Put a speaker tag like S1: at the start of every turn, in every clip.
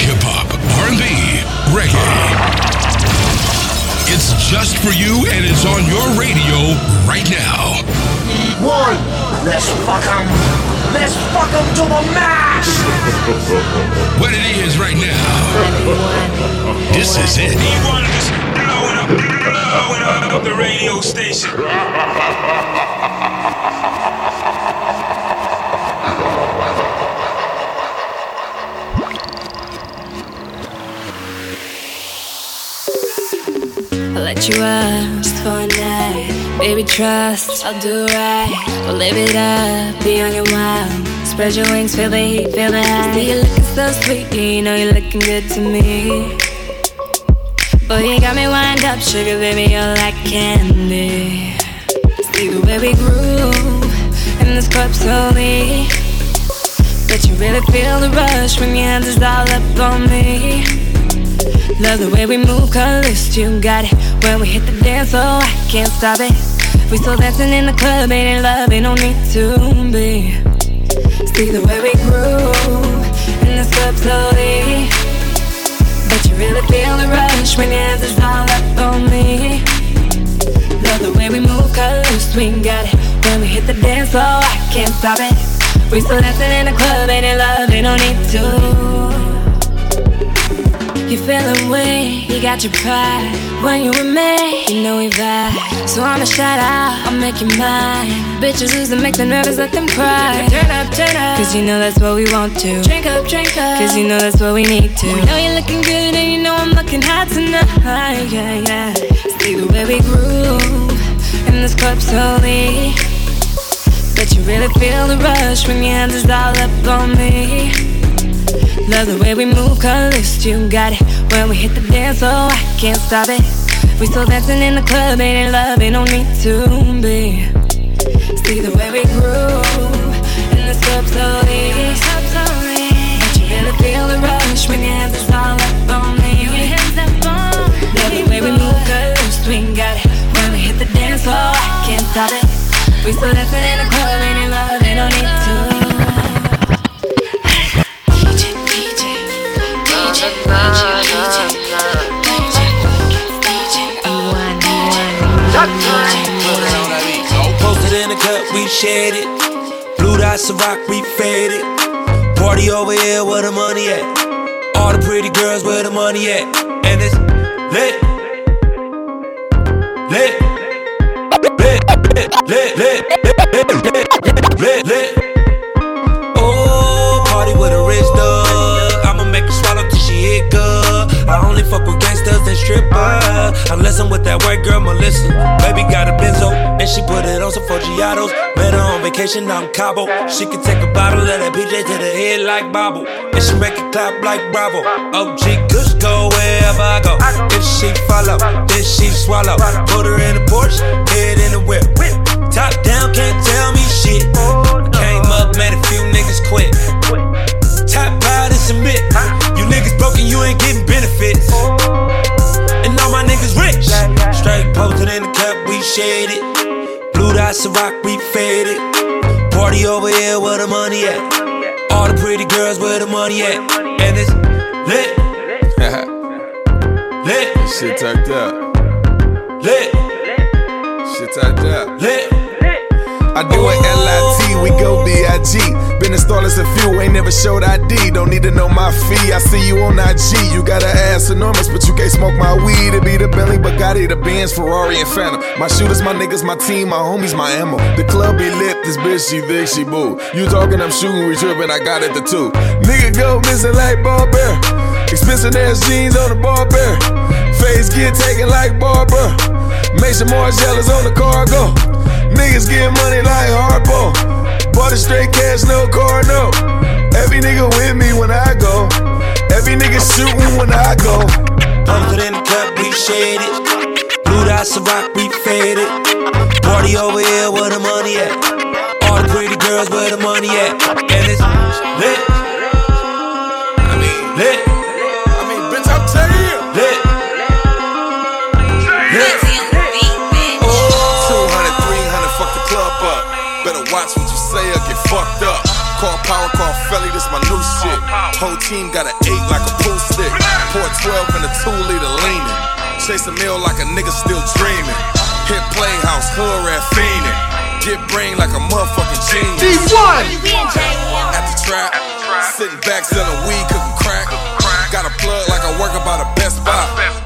S1: Hip hop, R&B, reggae. It's just for you and it's on your radio right now.
S2: One. Let's fuck 'em. Let's fuck 'em to the max.
S1: What it is right now. This is it.
S3: E1 is blowing up, blowing up the radio station.
S4: I'll let you up just for a night. Baby, trust, I'll do right. We'll live it up, be on your wild. Spread your wings, feel the heat, feel the high. See you looking so sweet, you know you're looking good to me. Boy, you got me wind up, sugar, baby, you're like candy. See the way we groove in this club slowly. But you really feel the rush when your hands is all up on me. Love the way we move, colors, you got it. When we hit the dance floor, I can't stop it. We still dancing in the club, ain't in love, ain't no need to be. See the way we groove in this club slowly. But you really feel the rush when your hands all up on me. Love the way we move, colors, we got it. When we hit the dance floor, I can't stop it. We still dancing in the club, ain't in love, ain't no need to. You feeling weak, you got your pride. When you with me, you know we vibe. So I'ma shout out, I'll make you mine. Bitches lose and make them nervous, let them cry. Turn up, turn up, cause you know that's what we want to. Drink up, drink up, cause you know that's what we need to. You know you're looking good and you know I'm looking hot tonight. Yeah, yeah. See the way we groove in this club slowly. But you really feel the rush when your hands is all up on me. Love the way we move, colors, you got it. When we hit the dance floor, I can't stop it. We still dancing in the club, ain't in love, ain't no need to be. See the way we groove in the club slowly. But you really feel the rush when your hands is all up on me. Love the way we move, colors, we got it. When we hit the dance floor, I can't stop it. We still dancing
S5: shared it. Blue dots of rock, we faded. Party over here, where the money at? All the pretty girls, where the money at? And it's lit. Lit. Lit. Lit. Lit. Lit. Fuck with gangsters and strippers. Unless I'm with that white girl, Melissa. Baby got a benzo, and she put it on some Forgiatos. Met her on vacation out in Cabo. She can take a bottle of that PJ to the head like Bobble. And she make it clap like Bravo. OG Kush go wherever I go. If she follow, then she swallow. Put her in the Porsche, head in the whip. Top down, can't tell me shit. Came up, made a few niggas quit. Top You niggas broken, you ain't getting benefits. And all my niggas rich. Straight posted in the cup, we shared it. Blue dots of rock, we faded. Party over here, where the money at? All the pretty girls, where the money at? And it's lit. lit.
S6: Shit tucked up.
S5: Lit.
S6: Shit tucked up.
S5: Lit.
S6: I do it L-I-T, we go B-I-G. Been as a few, ain't never showed ID. Don't need to know my fee. I see you on IG. You got an ass enormous, but you can't smoke my weed. It be the Bentley, Bugatti, the Benz, Ferrari, and Phantom. My shooters, my niggas, my team, my homies, my ammo. The club be lit, this bitch, she thick, she boo. You talking, I'm shooting, we tripping, I got it the two. Nigga go missing like ball bear. Expensive ass jeans on the bar bear. Face get taken like Barbara. More jealous on the cargo. Niggas get money like hardball. Bought it straight cash, no car, no. Every nigga with me when I go. Every nigga shooting when I go.
S5: Posted in the cup, we shared it. Blue dots of rock, we faded. Party over here, where the money at? All the pretty girls, where the money at? And it's lit.
S6: I mean,
S5: Lit.
S6: Better
S7: watch what you say or get fucked up. Call power, call Felly, this my new shit. Whole team got an eight like a pool stick. Pour 12 in a two liter leaning. Chase a meal like a nigga still dreaming. Hit playhouse, hood rat fiending. Get brain like a motherfucking genius. D1! At the trap, sitting back selling weed, cooking crack. Got a plug like I work about a Best Buy.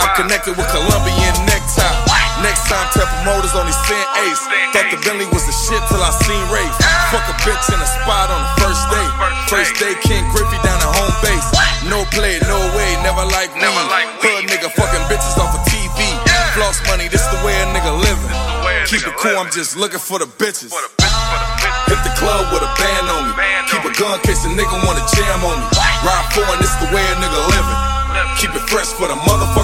S7: I'm connected with Colombian necktie. Next time, tell promoters only send ace. Thought the Bentley was the shit till I seen Wraith. Fuck a bitch in a spot on the first day. First day, Ken Griffey down at home base. No play, no way, never like me. Hood nigga fucking bitches off of TV. Floss money, this the way a nigga living. Keep it cool, I'm just looking for the bitches. Hit the club with a band on me. Keep a gun case a nigga wanna jam on me. Ride for and this the way a nigga living. Keep it fresh for the motherfucking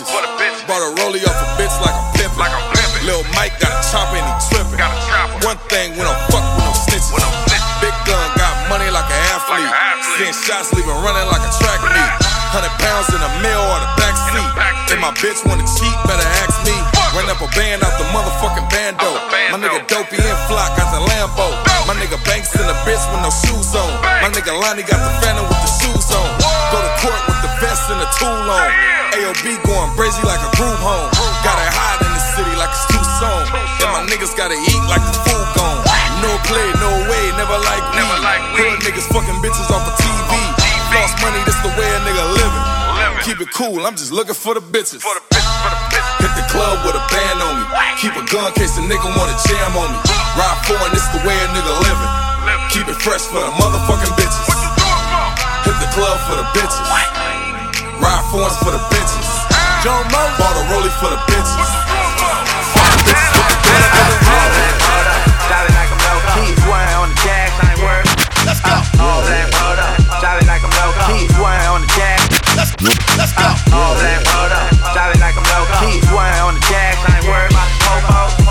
S7: it for the bitches. Bought a rollie off a bitch like I'm pimpin'. Lil Mike got a chopper and he trippin'. One thing, we don't fuck with no snitches. Big gun got money like an athlete. Seeing shots leaving running like a track meet. Hundred pounds in a mill or the back seat. If my bitch wanna cheat, better ask me. Run up a band out the motherfucking bando. My nigga Dopey and Flock got the Lambo. My nigga Banks in the bitch with no shoes on. My nigga Lonnie got the Phantom with the shoes on. Go to court with the vest and the tool on. AOB going crazy like a group home. Gotta hide in the city like it's too soon. And my niggas gotta eat like the food gone. No play, no way, never like me. Hood niggas fucking bitches off of TV. Lost money, this the way a nigga living. Keep it cool, I'm just looking for the bitches. Hit the club with a band on me. Keep a gun case a nigga wanna jam on me. Ride for and this the way a nigga living. Keep it fresh for the motherfucking bitches. Hit the club for the bitches. Ride for for the bitches. Joe Mo bought a rollie for the bitches. Fuck the bitches with the bitches.
S8: Drive it like I'm low key. Swearing on the jacks, I ain't worried.
S2: Let's go.
S8: All black, hold up. Like I'm low key. Swearing on the jacks.
S2: Let's let's go.
S8: All black, hold up. Drive like I'm low key. Swearing on the jacks, I ain't worried about the popo.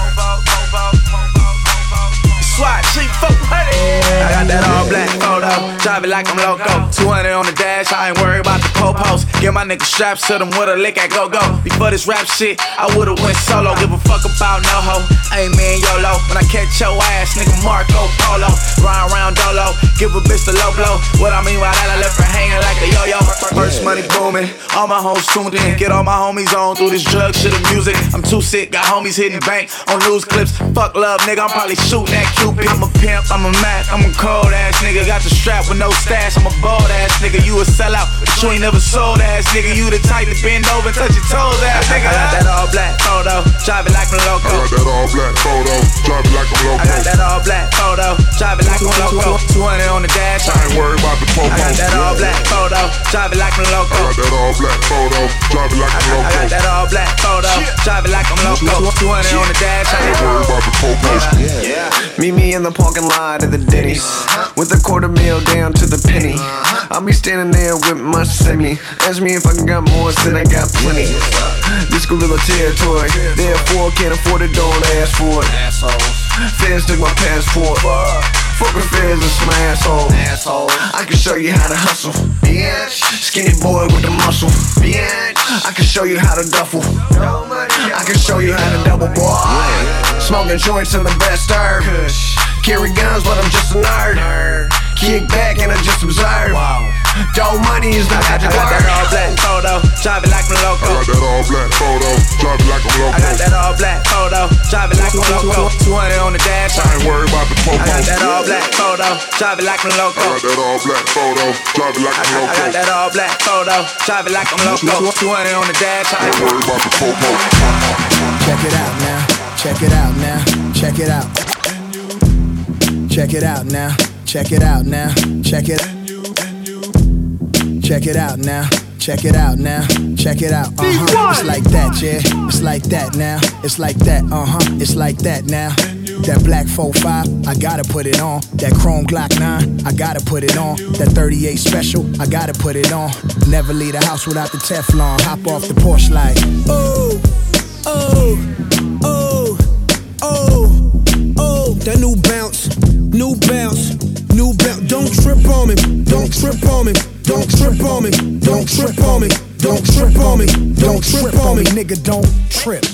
S8: G4, I got that all black photo. Drive it like I'm loco. 200 on the dash, I ain't worried about the popos. Get my niggas straps to them with a lick at go go. Before this rap shit, I would've went solo. Give a fuck about no hoe. Ain't me and YOLO. When I catch your ass, nigga Marco Polo. Ride around Dolo. Give a bitch the low blow. What I mean by that, I left her hanging like a yo yo. First money booming. All my hoes tuned in. Get all my homies on through this drug shit of music. I'm too sick. Got homies hitting bank on news clips. Fuck love, nigga. I'm probably shooting at Cupid. I'm a pimp. I'm a Mac. I'm a cold ass nigga. Got the strap with no stash. I'm a bold ass nigga. You a sellout, but you ain't never sold ass nigga. You the type to bend over and touch your toes ass nigga. I got that all black photo. Drive it like I'm loco.
S6: I got that all black photo, drive it like I'm
S8: I got that all black photo. Drive it like I'm loco. 200 on the dash.
S6: I ain't worried about the
S8: I got that all black photo. Drive it like I'm
S6: I got that all black photo, drive it like I'm
S8: I got that all black photo. Drive it like I'm loco. 200 on the dash. I
S6: I
S8: ain't
S6: ain't worried about the popos.
S9: Meet me in the parking lot of the Denny's with a quarter meal down to the penny. I'll be standing there with my semi. Ask me if I got more, said I got plenty. This little territory, therefore can't afford it, don't ask for it. Feds took my passport. Fuck with feds and some assholes. I can show you how to hustle. Bitch. Skinny boy with the muscle. Bitch. I can show you how to duffel. I can show you how to double boy. Smoking joints in the best herb. Carry guns, but I'm just a nerd. Kick back and I just observe. Dough money is not how to
S8: I got that all black photo. Drive it like I'm
S6: I got that all black photo, drive it like I'm
S8: I got that all black photo. Drive it like I'm loco. 200 on the dash.
S6: I ain't worried about the
S8: I got that all black photo. Drive it like I'm
S6: I got that all black photo, drive it like
S8: I
S6: I'm
S8: got, I got that all black photo. Drive it like I'm loco. 200 on the dash. I
S6: I ain't worried about the popos.
S10: Check it out now. Check it out now. Check it out. Check it out now. Check it out now. Check it. Out Check it out now. Check it out now. Check it out. Uh huh. It's like that, yeah. It's like that now. It's like that. Uh huh. It's like that now. That black 45, I gotta put it on. That chrome Glock 9, I gotta put it on. That 38 special, I gotta put it on. Never leave the house without the Teflon. Hop off the porch like, oh, oh, oh, oh, oh. That new bounce, new bounce, new bounce. don't trip on me, don't trip on me, don't trip on me, don't trip on me, don't trip on me, don't trip on me, nigga, don't trip.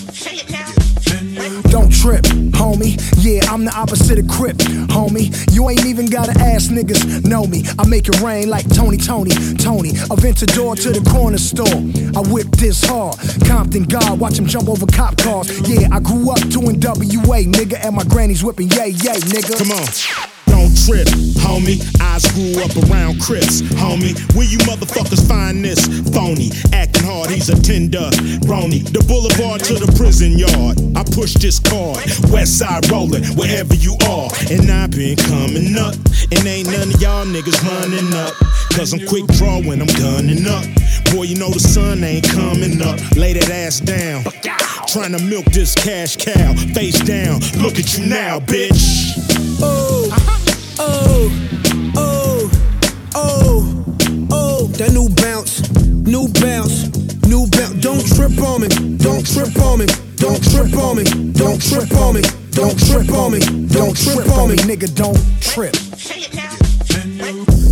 S10: Don't trip, homie. Yeah, I'm the opposite of Crip, homie. You ain't even gotta ask niggas, know me. I make it rain like Tony, Tony, Tony. Aventador to the corner store. I whip this hard. Compton God, watch him jump over cop cars. Yeah, I grew up doing WA, nigga, and my granny's whipping yay, yay, nigga.
S11: Come on. Don't trip, homie. I grew up around Crips, homie. Where you motherfuckers find this phony? Acting hard, he's a tender brony. The boulevard to the prison yard. I push this card. West side rolling, wherever you are. And I've been coming up. And ain't none of y'all niggas running up. Cause I'm quick draw when I'm gunning up. Boy, you know the sun ain't coming up. Lay that ass down. Trying to milk this cash cow. Face down. Look at you now, bitch.
S10: Oh, oh, oh, oh. That new bounce, new bounce, new bounce. Don't trip on me, don't trip on me, don't trip on me, don't trip on me, don't trip on me, don't trip on me, nigga, don't trip.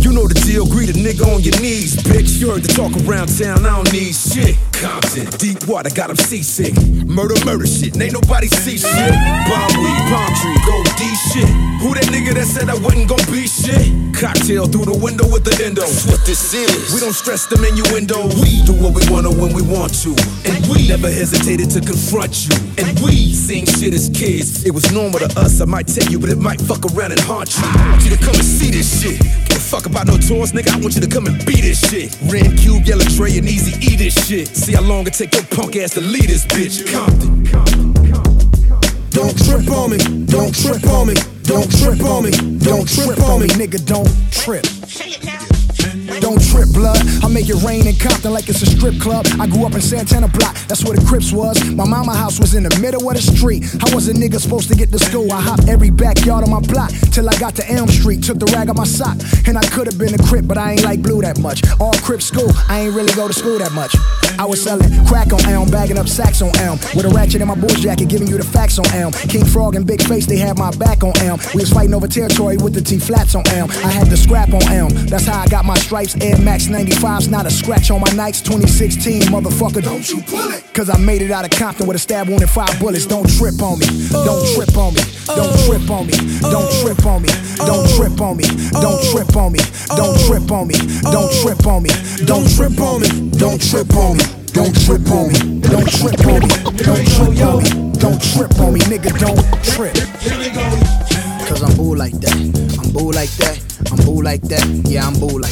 S12: You know the deal, greet a nigga on your knees, bitch. You heard the talk around town, I don't need shit. Compton, deep water, got him seasick. Murder, murder shit, ain't nobody see shit. Bomb weed, palm tree, gold D shit. Who that nigga that said I wasn't gon' be shit? Cocktail through the window with the endo. That's what this is. We don't stress them innuendo. We do what we wanna when we want to. And we never hesitated to confront you. And we seen shit as kids. It was normal to us, I might tell you, but it might fuck around and haunt you. I want you to come and see this shit. Give a fuck about no tours, nigga. I want you to come and beat this shit. Ren Cube, Yella Dre, and Easy E this shit. See how long it take your punk ass to lead this bitch. Compton.
S10: Don't trip on me, don't trip on me, don't trip on me, don't trip on me, nigga, don't trip. Don't trip, blood. I make it rain in Compton like it's a strip club. I grew up in Santana Block, that's where the Crips was. My mama house was in the middle of the street. I was a nigga supposed to get to school. I hopped every backyard on my block till I got to Elm Street. Took the rag on my sock, and I could have been a Crip, but I ain't like blue that much. All Crip school, I ain't really go to school that much. I was selling crack on Elm, bagging up sacks on Elm, with a ratchet in my boy's jacket, giving you the facts on Elm. King Frog and Big Face, they had my back on Elm. We was fighting over territory with the T flats on Elm. I had the scrap on Elm. That's how I got my stripes. Air Max 95's not a scratch on my Nikes. 2016, motherfucker. Don't you pull it? Cause I made it out of Compton with a stab wound and five bullets. Don't trip on me. Don't trip on me. Don't trip on me. Don't trip on me. Don't trip on me. Don't trip on me. Don't trip on me. Don't trip on me. Don't trip on me. Don't trip on me. Don't trip on me. Don't trip on me. Don't trip on me. Don't trip on me, nigga. Don't trip. Cause I'm boo like that. I'm boo like that. I'm boo like that. Yeah, I'm boo like.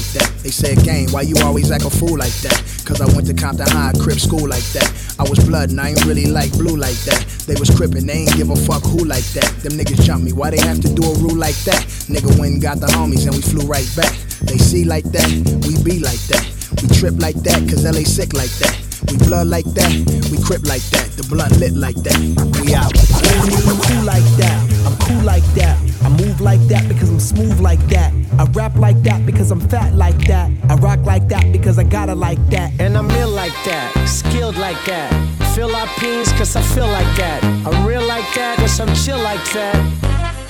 S10: They said, gang, why you always act a fool like that? Cause I went to Compton High, crip school like that. I was blood and I ain't really like blue like that. They was crippin', they ain't give a fuck who like that. Them niggas jump me, why they have to do a rule like that? Nigga went and got the homies and we flew right back. They see like that, we be like that. We trip like that, cause LA sick like that. We blood like that, we crip like that. The blunt lit like that. We out.
S13: Cool like that. I'm cool like that. I move like that because I'm smooth like that. I rap like that because I'm fat like that. I rock like that because I gotta like that.
S14: And I'm ill like that, skilled like that. Feel our peas cause I feel like that. I'm real like that cause I'm chill like that.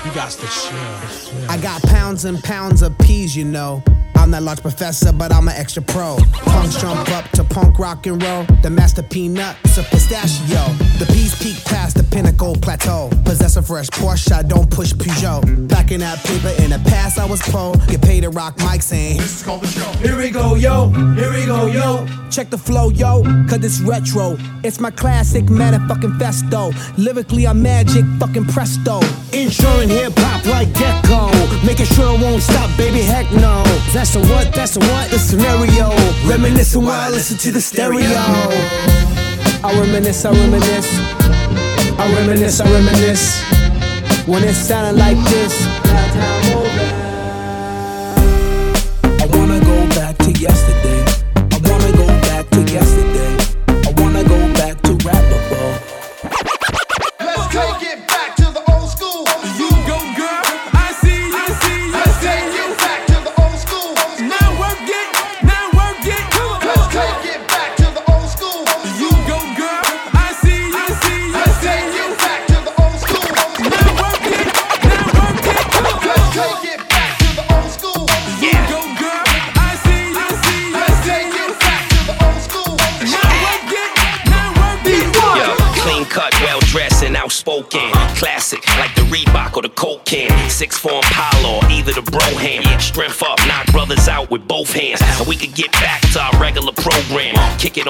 S11: You got to chill.
S13: I got pounds and pounds of peas, you know. I'm that large professor, but I'm an extra pro. Punks jump up to punk rock and roll. The master peanut, a pistachio. The peas peak past the pinnacle plateau. Possess a fresh Porsche, I don't push Peugeot. Packing that paper in the past, I was pro. Get paid to rock mics saying, This is called the show. Here we go, yo. Here we go, yo. Check the flow, yo, cause it's retro. It's my classic motherfucking festo. Lyrically, I'm magic, fucking presto.
S14: Insuring hip hop like Gecko. Making sure it won't stop, baby, heck no. That's the what, that's the what, the scenario. Reminiscing while I listen to the stereo. I reminisce, I reminisce. I reminisce, I reminisce. When it sounded like this.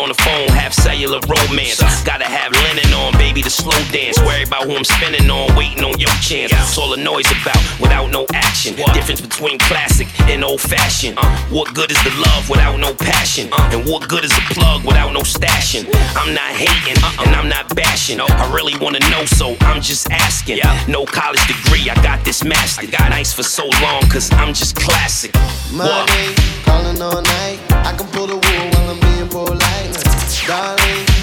S15: On the phone, have cellular romance. Gotta have linen on, baby, to slow dance. Worry about who I'm spinning on, waiting on your chance. That's all the noise about, without no action. Difference between classic and old fashioned. Uh, what good is the love without no passion? Uh, and what good is a plug without no stashing? I'm not hating uh, and I'm not bashing. I really wanna know, so I'm just asking. No college degree, I got this mastered. Got nice for so long, cause I'm just classic. What?
S16: Money, calling all night. I can pull the wool while I'm being polite. Darling,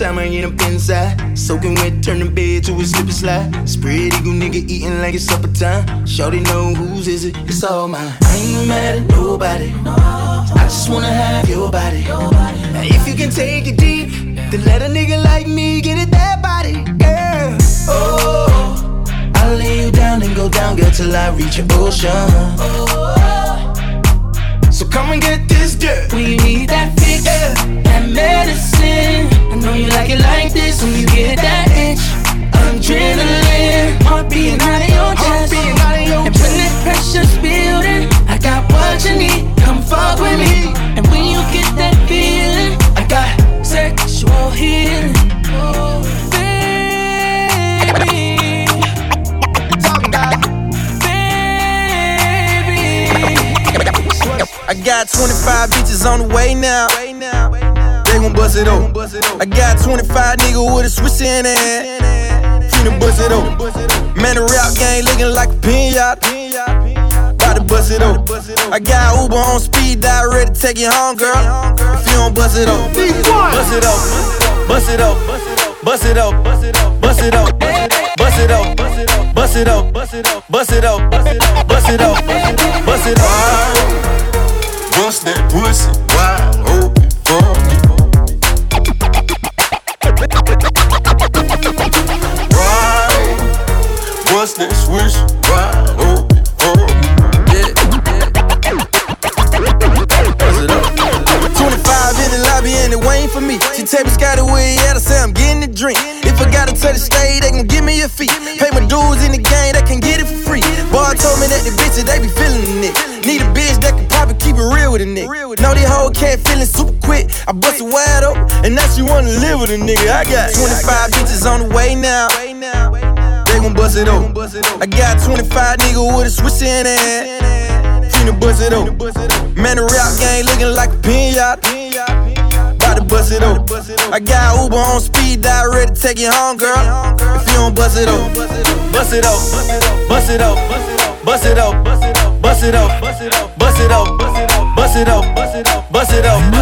S17: time I get up inside. Soaking wet, turn the bed to a slip and slide. Spread eagle nigga eating like it's supper time. Shorty know whose is it, it's all mine. I ain't mad at nobody. I just wanna have your body. Now if you can take it deep, then let a nigga like me get it that body, girl. Oh, I'll lay you down and go down, girl, till I reach your ocean. So come and get this dirt.
S18: When you need that fix, that medicine. I know you like it like this when you get that itch. Adrenaline, heart beating out of your chest. And when that pressure's
S17: 25 bitches on the way now. They gon' bust it up. I got 25 niggas with a Swiss in their hand. Finna bust it up. Man, the rap game looking like a pinata. About to bust it up. I got Uber on speed dial, ready to take you home, girl. If you don't bust it up, bust it up, bust it up, bust it up, bust it up, bust it up, bust it up, buss it up, bust it up, bust it up, bust it up, bust it up,
S6: bust it up. Bust that pussy wide open for me. Right.
S17: Bust that switch with a nigga. I got 25 bitches on the way now. They gon' bust it up. I got 25 niggas with a Swiss in hand. Finna bust it up. Man, the rap game looking like a pinata. About to bust it up. I got Uber on speed dial, ready to take you home, girl. If you don't bust it up, bust it up, bust it up, bust it up, bust it up, bust it up, bust it up, bust it up, bust it up, bust it up,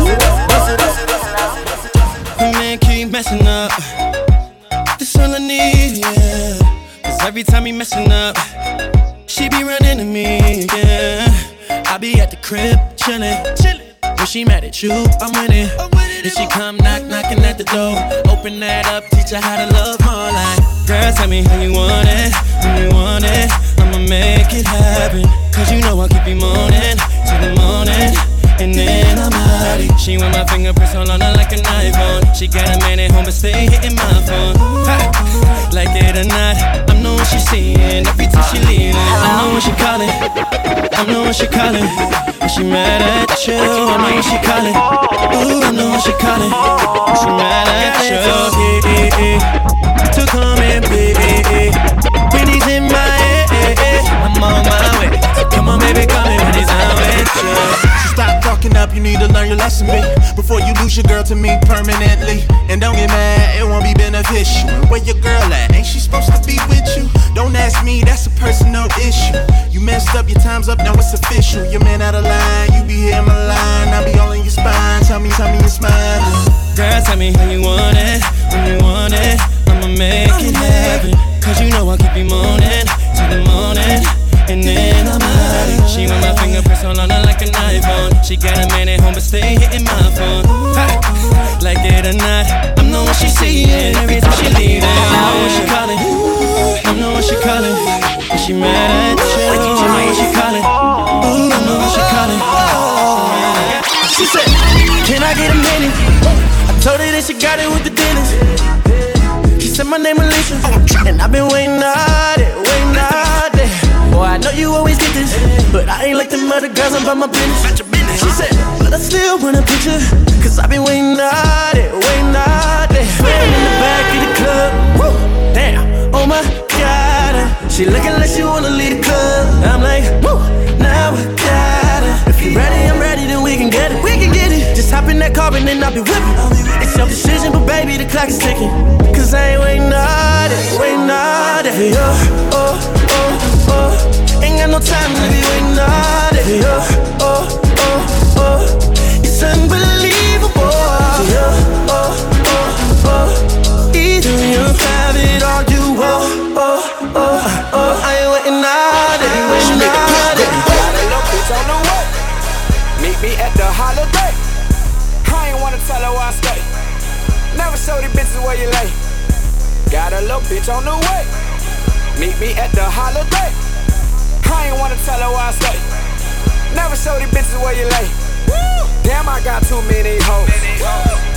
S19: she
S20: calling. When she mad at you, I know she calling. Ooh, I know she calling. She mad at you.
S21: Before you lose your girl to me permanently. And don't get mad, it won't be beneficial. Where your girl at? Ain't she supposed to be with you? Don't ask me, that's a personal issue. You messed up, your time's up, now it's official. Your man out of line, you be here my line. I be all in your spine, tell me, tell me you're smiling.
S20: Girl, tell me how you want it, when you want it. I'ma make it happen. Cause you know I'll keep you moaning till the morning. And then I'm out. She want my fingerprints all on her like an iPhone. She got a man at home, but stay hitting my phone. Like it or not, I'm knowing she seeing every time she leaving. I know when she calling. I know when she calling. And she mad at you. I know when she calling. Ooh, I know when she calling.
S21: She said, Can I get a minute? I told her that she got it with the dentist. She said my name Alicia, and I've been waiting all this, but I ain't like them other girls. I'm about my business. She said, but I still want a picture, cause I've been waiting all day, waiting all day. Waiting in the back of the club. Woo, damn, oh my god. Uh. She looking like she wanna leave the club. I'm like, woo, now I got her. If you ready, I'm ready, then we can get it. We can get it. Just hop in that car and then I'll be whipping. It's your decision, but baby, the clock is ticking. Cause I ain't waiting all day, waiting all day. Oh, oh. Ain't got no time to be waiting all day. Oh, oh, oh, oh. It's unbelievable. Oh, oh, oh, oh. Either you have it or you oh, oh, oh, oh. I ain't waiting all day, waiting all day.
S1: Got a little bitch on the way. Meet me at the holiday. I ain't wanna tell her where I stay. Never show these bitches where you lay. Got a little bitch on the way. Meet me at the holiday. I ain't wanna tell her where I stay. Never show these bitches where you lay. Damn, I got too many hoes.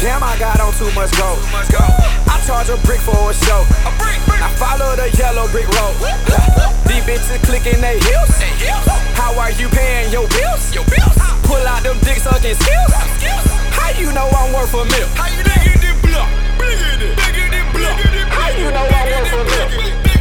S1: Damn, I got on too much gold. I charge a brick for a show. I follow the yellow brick road. These bitches clicking they heels. How are you paying your bills? Pull out them dick sucking skills. How you know I'm worth a mill? How you know this block? Bigger than, block. How you know I'm worth a mill?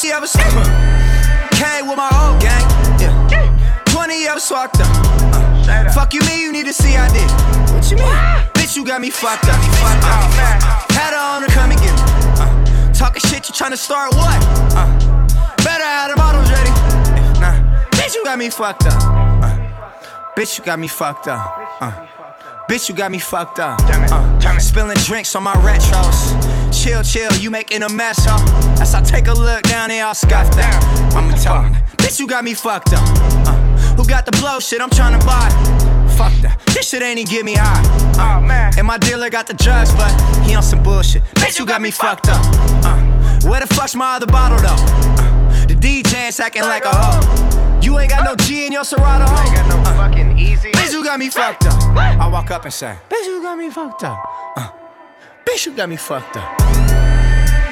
S21: 20 of us, of us, of. Came with my old gang. Yeah. 20 of us walked up. Uh, Fuck you, me, you need to see I did. What you mean? Bitch, you got me fucked up. Uh, Had her on her, come and get me. Uh, talking shit, you tryna start what? Uh, better have the bottles ready. Nah, bitch, you got me fucked up. Uh, bitch, you got me fucked up. Uh, bitch, you got me fucked up. Uh, spilling drinks on my retros. Chill, chill, you making a mess, huh? As I take a look down, they all scuffed down. I'ma tell bitch, you got me fucked up. Uh, who got the blow shit? I'm trying to buy. Fuck that. This shit ain't even get me high. Uh, and my dealer got the drugs, but he on some bullshit. Bitch, you got me fucked up. Uh, where the fuck's my other bottle though? Uh, the DJ's acting like a hoe. You ain't got no G in your Serato. You ain't got no fucking easy. Bitch, you got me fucked up. I walk up and say, Bitch, you got me fucked up. Uh, bitch, you got me fucked up.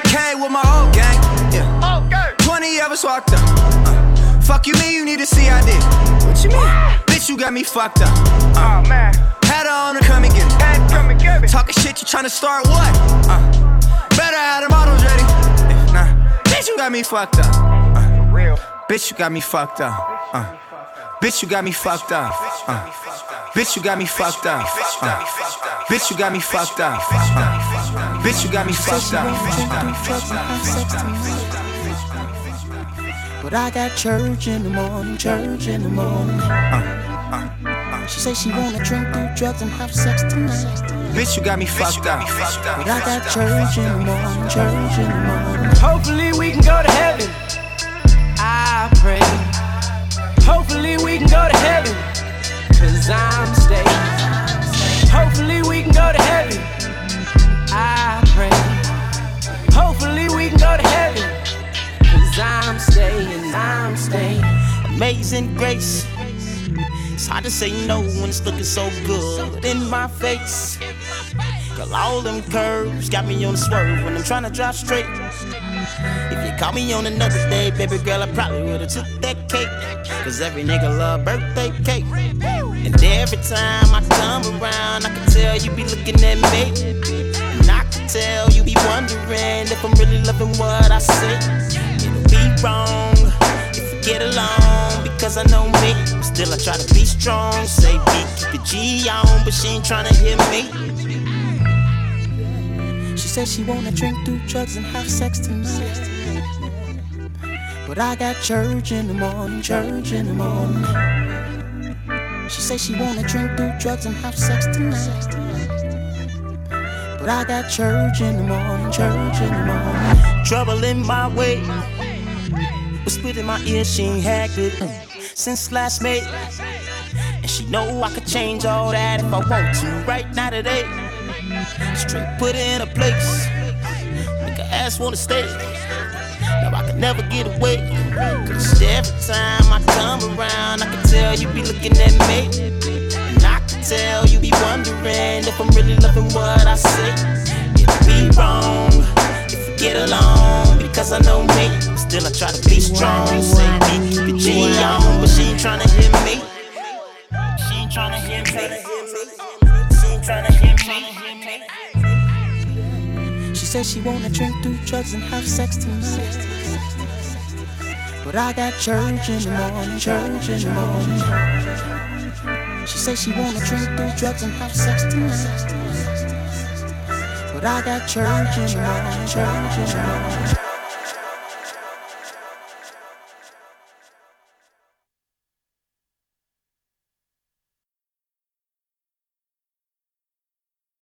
S21: Came with my old gang. Yeah. 20 of us walked up. Uh, fuck you, me, you need to see I did. What you mean? Bitch, you got me fucked up. Uh, man. Had her on her, come and get me. come and get me. Talking shit, you tryna start what? Uh, better have the models ready. If Nah, bitch, you got me fucked up. Uh, real. Bitch, you got me fucked up. Uh, bitch, you got me fucked up. Uh, bitch, you got me fucked up. Uh, bitch, you got me fucked up. Uh, bitch, you got me fucked up.
S14: But I got church in the morning, church in the morning. She say she wanna drink, do drugs, and have sex tonight.
S21: Bitch, you got me fucked up.
S14: But I got church in the morning, church in the morning.
S18: Hopefully we can go to heaven. I pray. Hopefully we can go to heaven. Cause I'm staying. Hopefully we can go to heaven. I pray. Hopefully we can go to heaven. Cause I'm staying, I'm staying.
S14: Amazing grace. It's hard to say no when it's looking so good in my face. Girl, all them curves got me on swerve when I'm trying to drive straight. If you caught me on another day, baby girl, I probably would've took that cake. Cause every nigga love birthday cake. And every time I come around, I can tell you be looking at me. And I can tell you be wondering if I'm really loving what I say. It'll be wrong if we get along because I know me. Still, I try to be strong. Say B, keep the G on, but she ain't trying to hear me. She said she wanna drink, do drugs, and have sex tonight. But I got church in the morning, church in the morning. She said she wanna drink, do drugs, and have sex tonight. But I got church in the morning, church in the morning. Trouble in my way. Whispered in my ear, she ain't had good mm, since last May. And she know I could change all that if I want to right now today. Straight put her in a place. Make her ass wanna stay. Now I can never get away. Cause every time I come around, I can tell you be looking at me. And I can tell you be wondering if I'm really loving what I say. It'll be wrong if we get along because I know me. Still, I try to be strong. Say me, it G on, but she ain't trying to hear me. She ain't trying to hear me. Me. She said she wanna drink, do drugs, and have sex tonight. But I got church in the morning, church in the morning. She said she wanna drink, do drugs, and have sex tonight. But I got church in the morning, church in the morning.